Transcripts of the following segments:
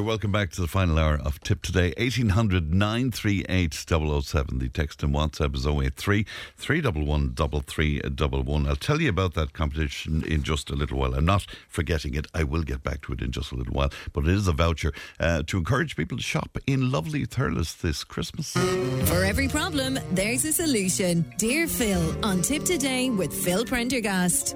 Welcome back to the final hour of Tipp Today. 1800 938 007. The text and WhatsApp is 083 311 I'll tell you about that competition in just a little while. I'm not forgetting it. I will get back to it in just a little while. But it is a voucher uh, to encourage people to shop in lovely Thurles this Christmas. For every problem, there's a solution. Dear Phil on Tipp Today with Phil Prendergast.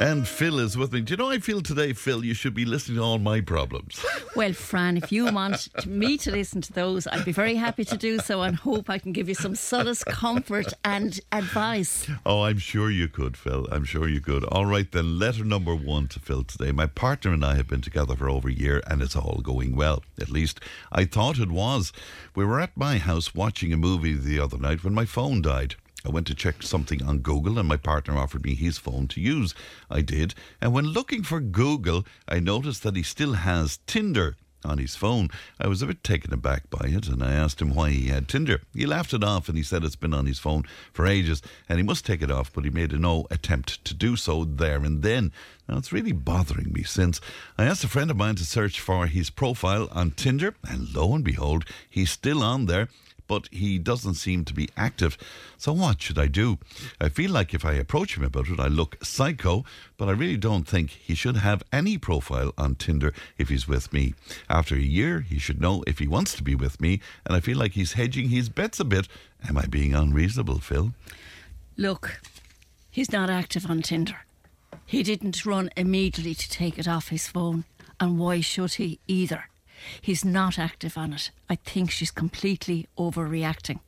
And Phil is with me. Do you know I feel today, Phil, you should be listening to all my problems. Well, Fran, if you want me to listen to those, I'd be very happy to do so and hope I can give you some solace, comfort, and advice. Oh, I'm sure you could, Phil. I'm sure you could. All right, then, letter number one to Phil today. My partner and I have been together for over a year and it's all going well. At least I thought it was. We were at my house watching a movie the other night when my phone died. I went to check something on Google and my partner offered me his phone to use. I did. And when looking for Google, I noticed that he still has Tinder on his phone. I was a bit taken aback by it and I asked him why he had Tinder. He laughed it off and he said it's been on his phone for ages and he must take it off, but he made no attempt to do so there and then. Now it's really bothering me since I asked a friend of mine to search for his profile on Tinder and lo and behold, he's still on there but he doesn't seem to be active. So what should I do? I feel like if I approach him about it, I look psycho, but I really don't think he should have any profile on Tinder if he's with me. After a year, he should know if he wants to be with me, and I feel like he's hedging his bets a bit. Am I being unreasonable, Phil? Look, he's not active on Tinder. He didn't run immediately to take it off his phone, and why should he either? He's not active on it. I think she's completely overreacting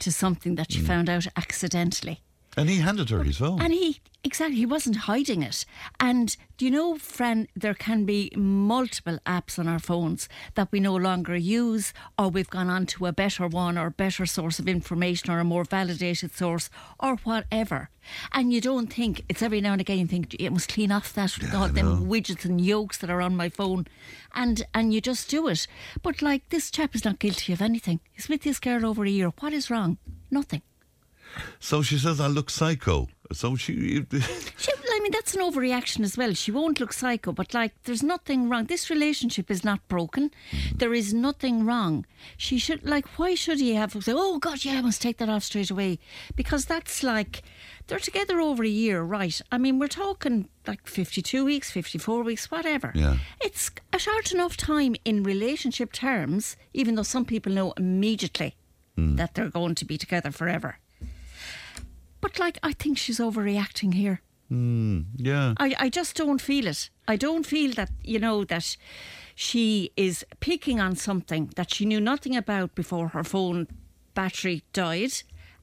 to something that she mm. found out accidentally. And he handed her his phone. And he, exactly, he wasn't hiding it. And do you know, friend, there can be multiple apps on our phones that we no longer use, or we've gone on to a better one, or a better source of information, or a more validated source, or whatever. And you don't think, it's every now and again you think, it must clean off that, Yeah, God, them widgets and yokes that are on my phone. And, and you just do it. But like, this chap is not guilty of anything. He's with this girl over a year. What is wrong? Nothing. So she says I look psycho. So she. She, I mean, that's an overreaction as well. She won't look psycho, but like, there's nothing wrong. This relationship is not broken. Mm-hmm. There is nothing wrong. She should, like, why should he have say, oh God, yeah, I must take that off straight away? Because that's like, they're together over a year, right? I mean, we're talking like 52 weeks, 54 weeks, whatever. Yeah. It's a short enough time in relationship terms, even though some people know immediately mm. that they're going to be together forever. But like, I think she's overreacting here. Hmm, yeah. I, I just don't feel it. I don't feel that, you know, that she is picking on something that she knew nothing about before her phone battery died.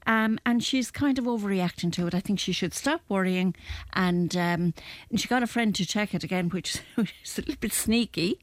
Um, and she's kind of overreacting to it. I think she should stop worrying. And, um, and she got a friend to check it again, which is a little bit sneaky.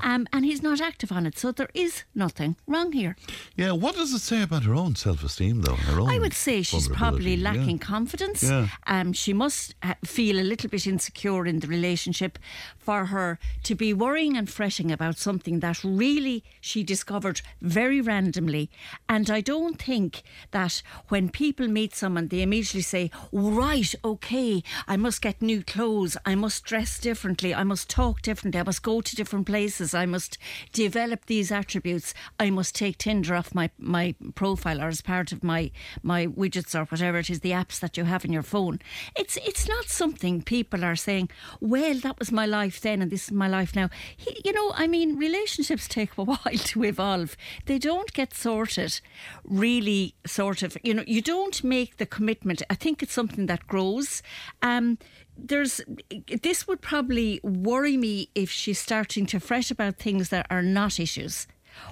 Um, and he's not active on it. So there is nothing wrong here. Yeah, what does it say about her own self esteem, though? Her own I would say she's probably lacking Yeah. confidence. Yeah. Um, she must uh, feel a little bit insecure in the relationship for her to be worrying and fretting about something that really she discovered very randomly. And I don't think that when people meet someone, they immediately say, Right, okay, I must get new clothes, I must dress differently, I must talk differently, I must go to different places, I must develop these attributes, I must take Tinder off my, my profile or as part of my, my widgets or whatever it is, the apps that you have in your phone. It's it's not something people are saying, Well, that was my life then and this is my life now. He, you know, I mean, relationships take a while to evolve. They don't get sorted really sort of, you know, you don't make the commitment. I think it's something that grows. Um, there's this would probably worry me if she's starting to fret about things that are not issues.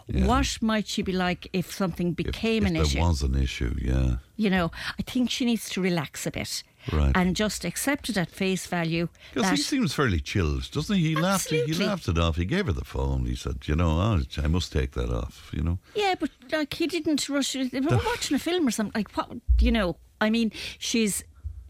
What might she be like if something became if an there issue? was an issue, yeah. You know, I think she needs to relax a bit Right. and just accept it at face value. Because he seems fairly chilled, doesn't he? He laughed. He Absolutely. laughed it off. He gave her the phone. He said, "You know, oh, I must take that off." You know. Yeah, but like he didn't rush. it. They were watching a film or something. Like what? You know, I mean, she's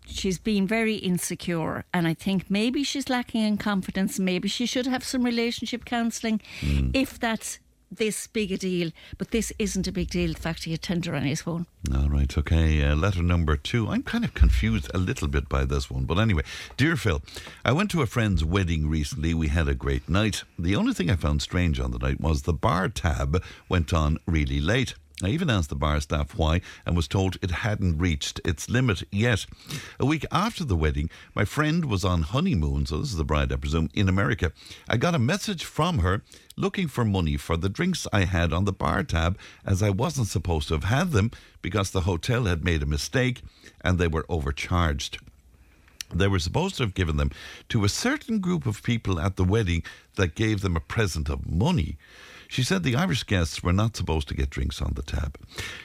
she's been very insecure, and I think maybe she's lacking in confidence. Maybe she should have some relationship counselling, hmm. if that's this big a deal, but this isn't a big deal. The fact he had Tinder on his phone. All right, okay. Uh, letter number two. I'm kind of confused a little bit by this one, but anyway. Dear Phil, I went to a friend's wedding recently. We had a great night. The only thing I found strange on the night was the bar tab went on really late. I even asked the bar staff why and was told it hadn't reached its limit yet. A week after the wedding, my friend was on honeymoon, so this is the bride, I presume, in America. I got a message from her looking for money for the drinks I had on the bar tab, as I wasn't supposed to have had them because the hotel had made a mistake and they were overcharged. They were supposed to have given them to a certain group of people at the wedding that gave them a present of money. She said the Irish guests were not supposed to get drinks on the tab.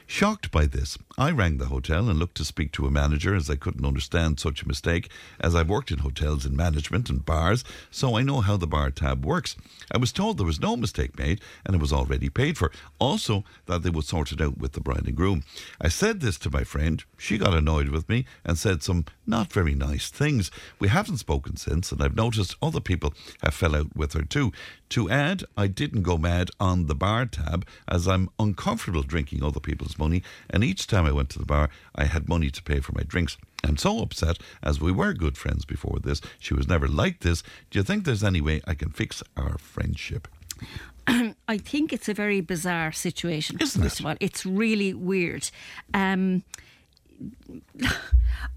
Shocked by this, I rang the hotel and looked to speak to a manager as I couldn't understand such a mistake, as I've worked in hotels in management and bars, so I know how the bar tab works. I was told there was no mistake made and it was already paid for. Also, that they would sort it out with the bride and groom. I said this to my friend. She got annoyed with me and said some not very nice things. We haven't spoken since, and I've noticed other people have fell out with her too. To add, I didn't go mad on the bar tab as I'm uncomfortable drinking other people's money, and each time I went to the bar, I had money to pay for my drinks. I'm so upset as we were good friends before this. She was never like this. Do you think there's any way I can fix our friendship? I think it's a very bizarre situation. Isn't first it? of all, it's really weird. Um,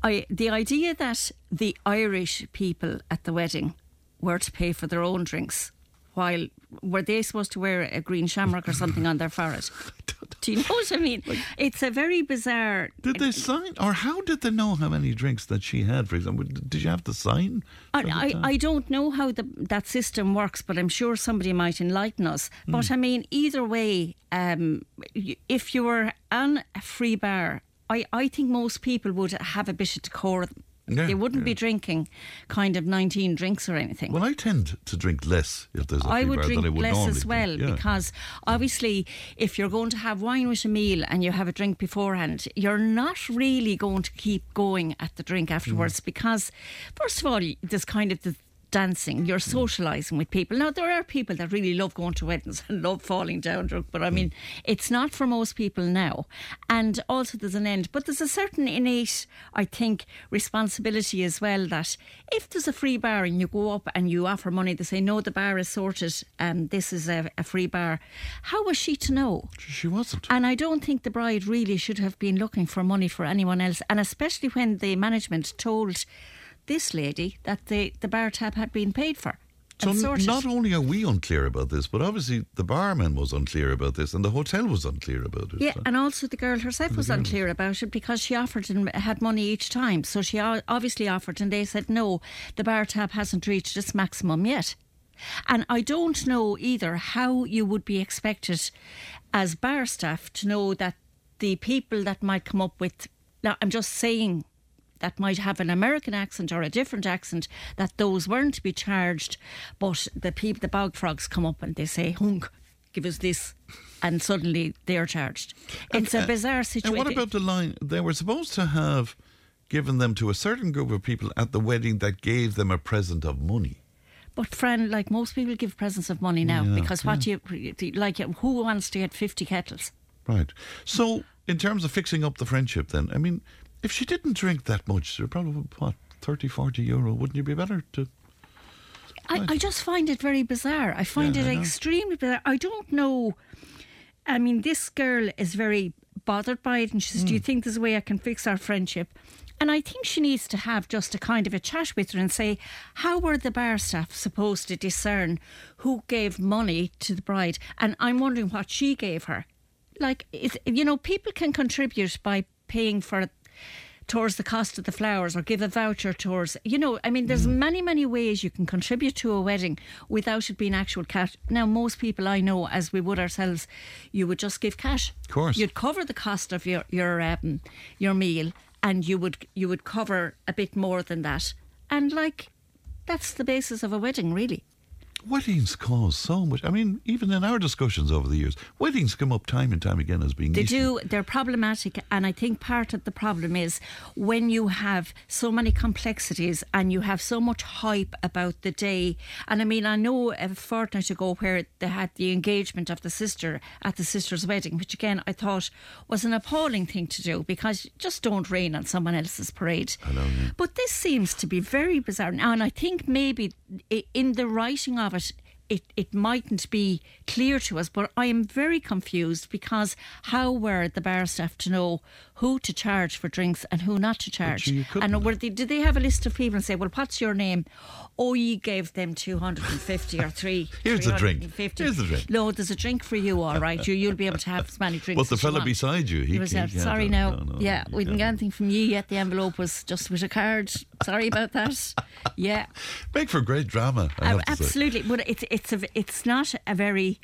I the idea that the Irish people at the wedding were to pay for their own drinks, while were they supposed to wear a green shamrock or something on their forehead? Do you know what I mean? it's a very bizarre. Did they sign, or how did they know how many drinks that she had? For example, did you have to sign? I, I. I don't know how the, that system works, but I'm sure somebody might enlighten us. But Hmm. I mean, either way, um, if you were on a free bar, I, I think most people would have a bit of decorum. Yeah, they wouldn't be drinking kind of 19 drinks or anything. Well, I tend to drink less if there's a I would drink I would drink less as well. Yeah. because obviously, if you're going to have wine with a meal and you have a drink beforehand, you're not really going to keep going at the drink afterwards Mm. because, first of all, there's kind of the dancing, you're Mm. socialising with people. Now, there are people that really love going to weddings and love falling down drunk, but I Mm. mean, it's not for most people now. And also, there's an end, but there's a certain innate, I think, responsibility as well that if there's a free bar and you go up and you offer money, they say, no, the bar is sorted and this is a, a free bar. How was she to know? She wasn't. And I don't think the bride really should have been looking for money for anyone else. And especially when the management told this lady that the, the bar tab had been paid for. So sorted. not only are we unclear about this, but obviously the barman was unclear about this, and the hotel was unclear about it. Yeah, So- and also the girl herself was unclear about it because she offered and had money each time. So she obviously offered, and they said no, the bar tab hasn't reached its maximum yet. And I don't know either how you would be expected as bar staff to know that the people that might come up with, now I'm just saying that might have an American accent or a different accent, that those weren't to be charged, but the people, the bog frogs come up and they say, hunk, give us this, and suddenly they're charged. It's a bizarre situation. And what about the line? They were supposed to have given them to a certain group of people at the wedding that gave them a present of money. But friend, like most people give presents of money now Yeah, because what you like, who wants to get fifty kettles? Right. So, in terms of fixing up the friendship, then, I mean, if she didn't drink that much, there probably, what, 30, 40 euro, wouldn't you be better to. I, I just find it very bizarre. I find Yeah, it I extremely bizarre. I don't know. I mean, this girl is very bothered by it, and she says, Hmm. "Do you think there's a way I can fix our friendship?" And I think she needs to have just a kind of a chat with her and say, how were the bar staff supposed to discern who gave money to the bride? And I'm wondering what she gave her. Like, you know, people can contribute by paying for towards the cost of the flowers or give a voucher towards you know i mean there's many many ways you can contribute to a wedding without it being actual cash. Now most people i know as we would ourselves you would just give cash. Of course. you'd cover the cost of your your um, your meal and you would you would cover a bit more than that. And like that's the basis of a wedding really Weddings cause so much. I mean, even in our discussions over the years, weddings come up time and time again as being They do. They're problematic, and I think part of the problem is when you have so many complexities and you have so much hype about the day. And I mean, I know a fortnight ago where they had the engagement of the sister at the sister's wedding, which again I thought was an appalling thing to do because just don't rain on someone else's parade. But this seems to be very bizarre now, and I think maybe in the writing of it. It, it mightn't be clear to us, but I am very confused because how were the bar staff to know who to charge for drinks and who not to charge? and were they, did they have a list of people and say, well, what's your name? Oh, you gave them 250 or three. Here's a drink. 350. Here's a drink. No, there's a drink for you, all right. You, you'll be able to have as many drinks But the fella beside you, he, He was he- there. yeah, Sorry no, now. no, no, yeah, we didn't get anything from you yet. The envelope was just with a card. Sorry about that. Yeah, Make for great drama. I Uh, have to say. absolutely. But it's it's a it's not a very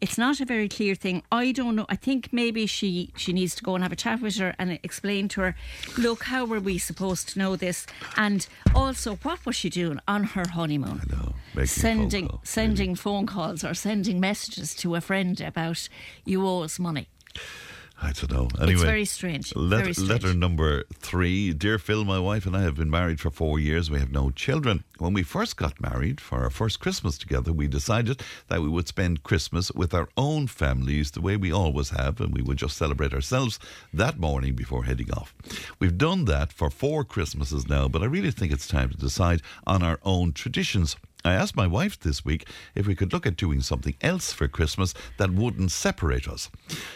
it's not a very clear thing. I don't know. I think maybe she she needs to go and have a chat with her and explain to her, look, how were we supposed to know this? And also, what was she doing on her honeymoon? I know, a phone sending call, sending phone calls or sending messages to a friend about you owe us money. I don't know. Anyway, very strange. Let- Very strange. Letter number three. Dear Phil, my wife and I have been married for four years. We have no children. When we first got married, for our first Christmas together, we decided that we would spend Christmas with our own families the way we always have, and we would just celebrate ourselves that morning before heading off. We've done that for four Christmases now, but I really think it's time to decide on our own traditions. I asked my wife this week if we could look at doing something else for Christmas that wouldn't separate us.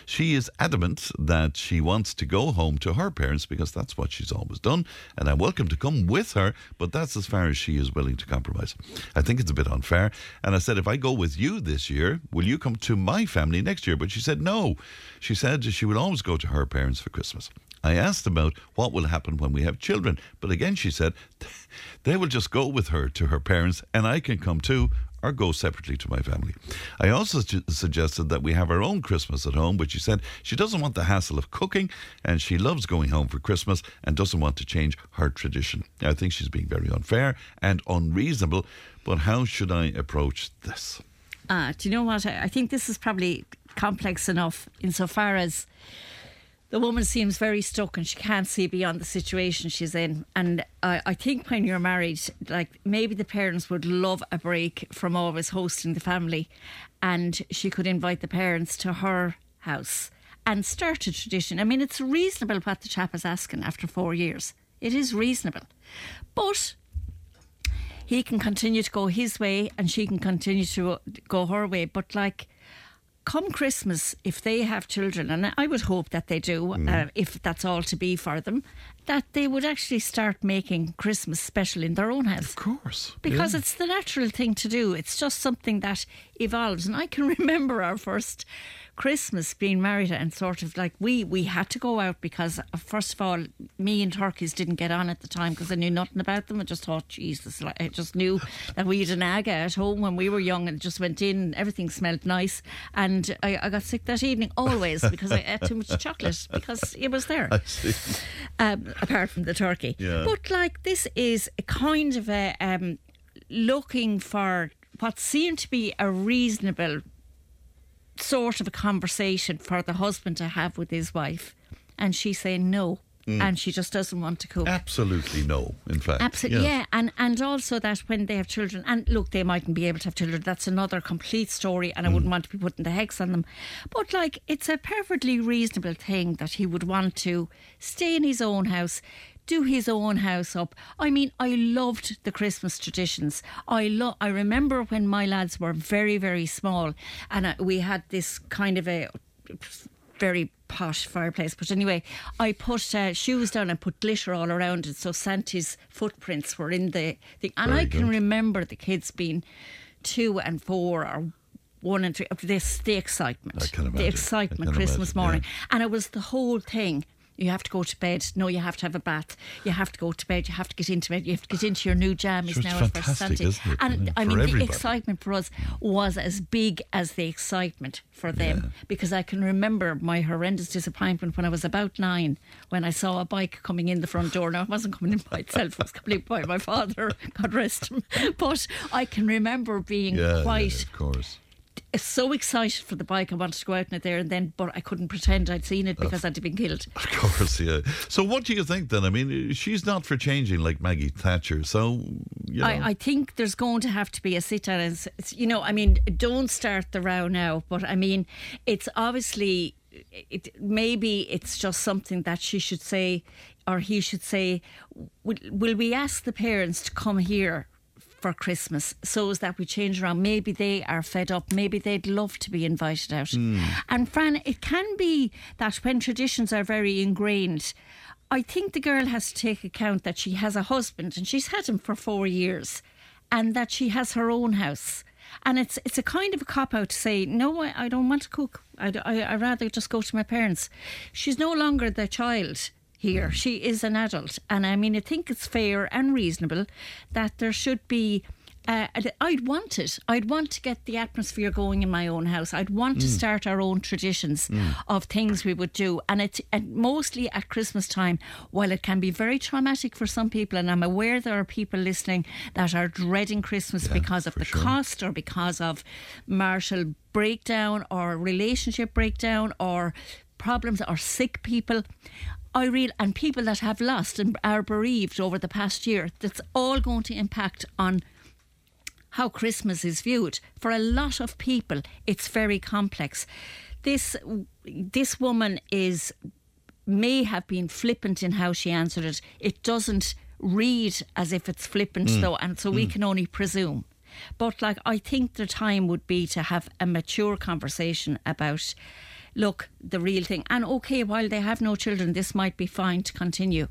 She is adamant that she wants to go home to her parents because that's what she's always done, and I'm welcome to come with her, but that's as far as she is willing to compromise. I think it's a bit unfair, and I said, if I go with you this year, will you come to my family next year? But she said no. She said she would always go to her parents for Christmas. I asked about what will happen when we have children, but again she said they will just go with her to her parents and I can come too or go separately to my family. I also su- suggested that we have our own Christmas at home, but she said she doesn't want the hassle of cooking and she loves going home for Christmas and doesn't want to change her tradition. I think she's being very unfair and unreasonable, but how should I approach this? Uh, do you know what? I, I think this is probably complex enough insofar as the woman seems very stuck and she can't see beyond the situation she's in. And I, I think when you're married, like maybe the parents would love a break from always hosting the family, and she could invite the parents to her house and start a tradition. I mean, it's reasonable what the chap is asking after four years. It is reasonable. But he can continue to go his way and she can continue to go her way. But like, come Christmas, if they have children, and I would hope that they do, uh, if that's all to be for them, that they would actually start making Christmas special in their own house. Of course. Because yeah. it's the natural thing to do. It's just something that evolves. And I can remember our first Christmas being married and sort of like we we had to go out because uh, first of all me and turkeys didn't get on at the time because I knew nothing about them. I just thought Jesus, like, I just knew that we had an aga at home when we were young and just went in. Everything smelled nice, and I, I got sick that evening always because I ate too much chocolate because it was there um, apart from the turkey. Yeah. But like this is a kind of a um, looking for what seemed to be a reasonable sort of a conversation for the husband to have with his wife, and she's saying no. And she just doesn't want to cook. Absolutely no, in fact. Absolutely, Yes. yeah, and and also that when they have children, and look, they mightn't be able to have children. That's another complete story, and I Mm. wouldn't want to be putting the hex on them. But like, it's a perfectly reasonable thing that he would want to stay in his own house. Do his own house up. I mean, I loved the Christmas traditions. I lo- I remember when my lads were very, very small, and I, we had this kind of a very posh fireplace. But anyway, I put uh, shoes down and put glitter all around it, so Santa's footprints were in the thing. And Very I can good. remember the kids being two and four or one and three. This the excitement, I can the excitement Christmas imagine, morning, yeah. and it was the whole thing. You have to go to bed. No, you have to have a bath. You have to go to bed. You have to get into bed. You have to get into your new jammies Sure, it's now. for fantastic, Sunday. And Mm, I mean, everybody. the excitement for us was as big as the excitement for them because I can remember my horrendous disappointment when I was about nine when I saw a bike coming in the front door. Now, it wasn't coming in by itself, it was coming in by my father, God rest him. But I can remember being Yeah, yeah, quite of course. So excited for the bike. I wanted to go out in it there and then, but I couldn't pretend I'd seen it because I'd been killed. Of course, yeah. So, what do you think then? I mean, she's not for changing like Maggie Thatcher. So, you know, I, I think there's going to have to be a sit down and, you know, I mean, don't start the row now, but I mean, it's obviously, it, maybe it's just something that she should say or he should say, will, will we ask the parents to come here? For Christmas, so as that we change around. Maybe they are fed up. Maybe they'd love to be invited out. Hmm. And Fran, it can be that when traditions are very ingrained, I think the girl has to take account that she has a husband and she's had him for four years and that she has her own house. And it's it's a kind of a cop out to say, no, I, I don't want to cook. I'd, I, I'd rather just go to my parents. She's no longer the child here. She is an adult. And I mean, I think it's fair and reasonable that there should be. Uh, I'd want it. I'd want to get the atmosphere going in my own house. I'd want to start our own traditions of things we would do, and it and mostly at Christmas time. While it can be very traumatic for some people, and I'm aware there are people listening that are dreading Christmas because of the sure. cost or because of marital breakdown or relationship breakdown or problems or sick people. I real and people that have lost and are bereaved over the past year. That's all going to impact on how Christmas is viewed. For a lot of people, it's very complex. This this woman is may have been flippant in how she answered it. It doesn't read as if it's flippant mm. though, and so we mm. can only presume. But like I think the time would be to have a mature conversation about look, the real thing. And okay, while they have no children, this might be fine to continue.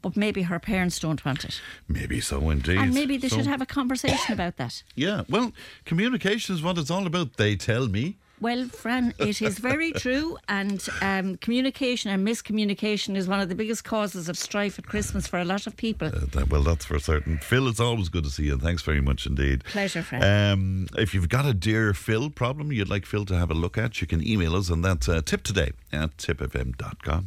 But maybe her parents don't want it. maybe so indeed. And maybe they So- should have a conversation about that. Yeah, well, communication is what it's all about. They tell me. Well, Fran, it is very true, and um, communication and miscommunication is one of the biggest causes of strife at Christmas for a lot of people. Uh, that, well, that's for certain. Phil, it's always good to see you. and Thanks very much indeed. Pleasure, Fran. Um, if you've got a Dear Phil problem you'd like Phil to have a look at, you can email us, and that's uh, tip today at tipfm.com.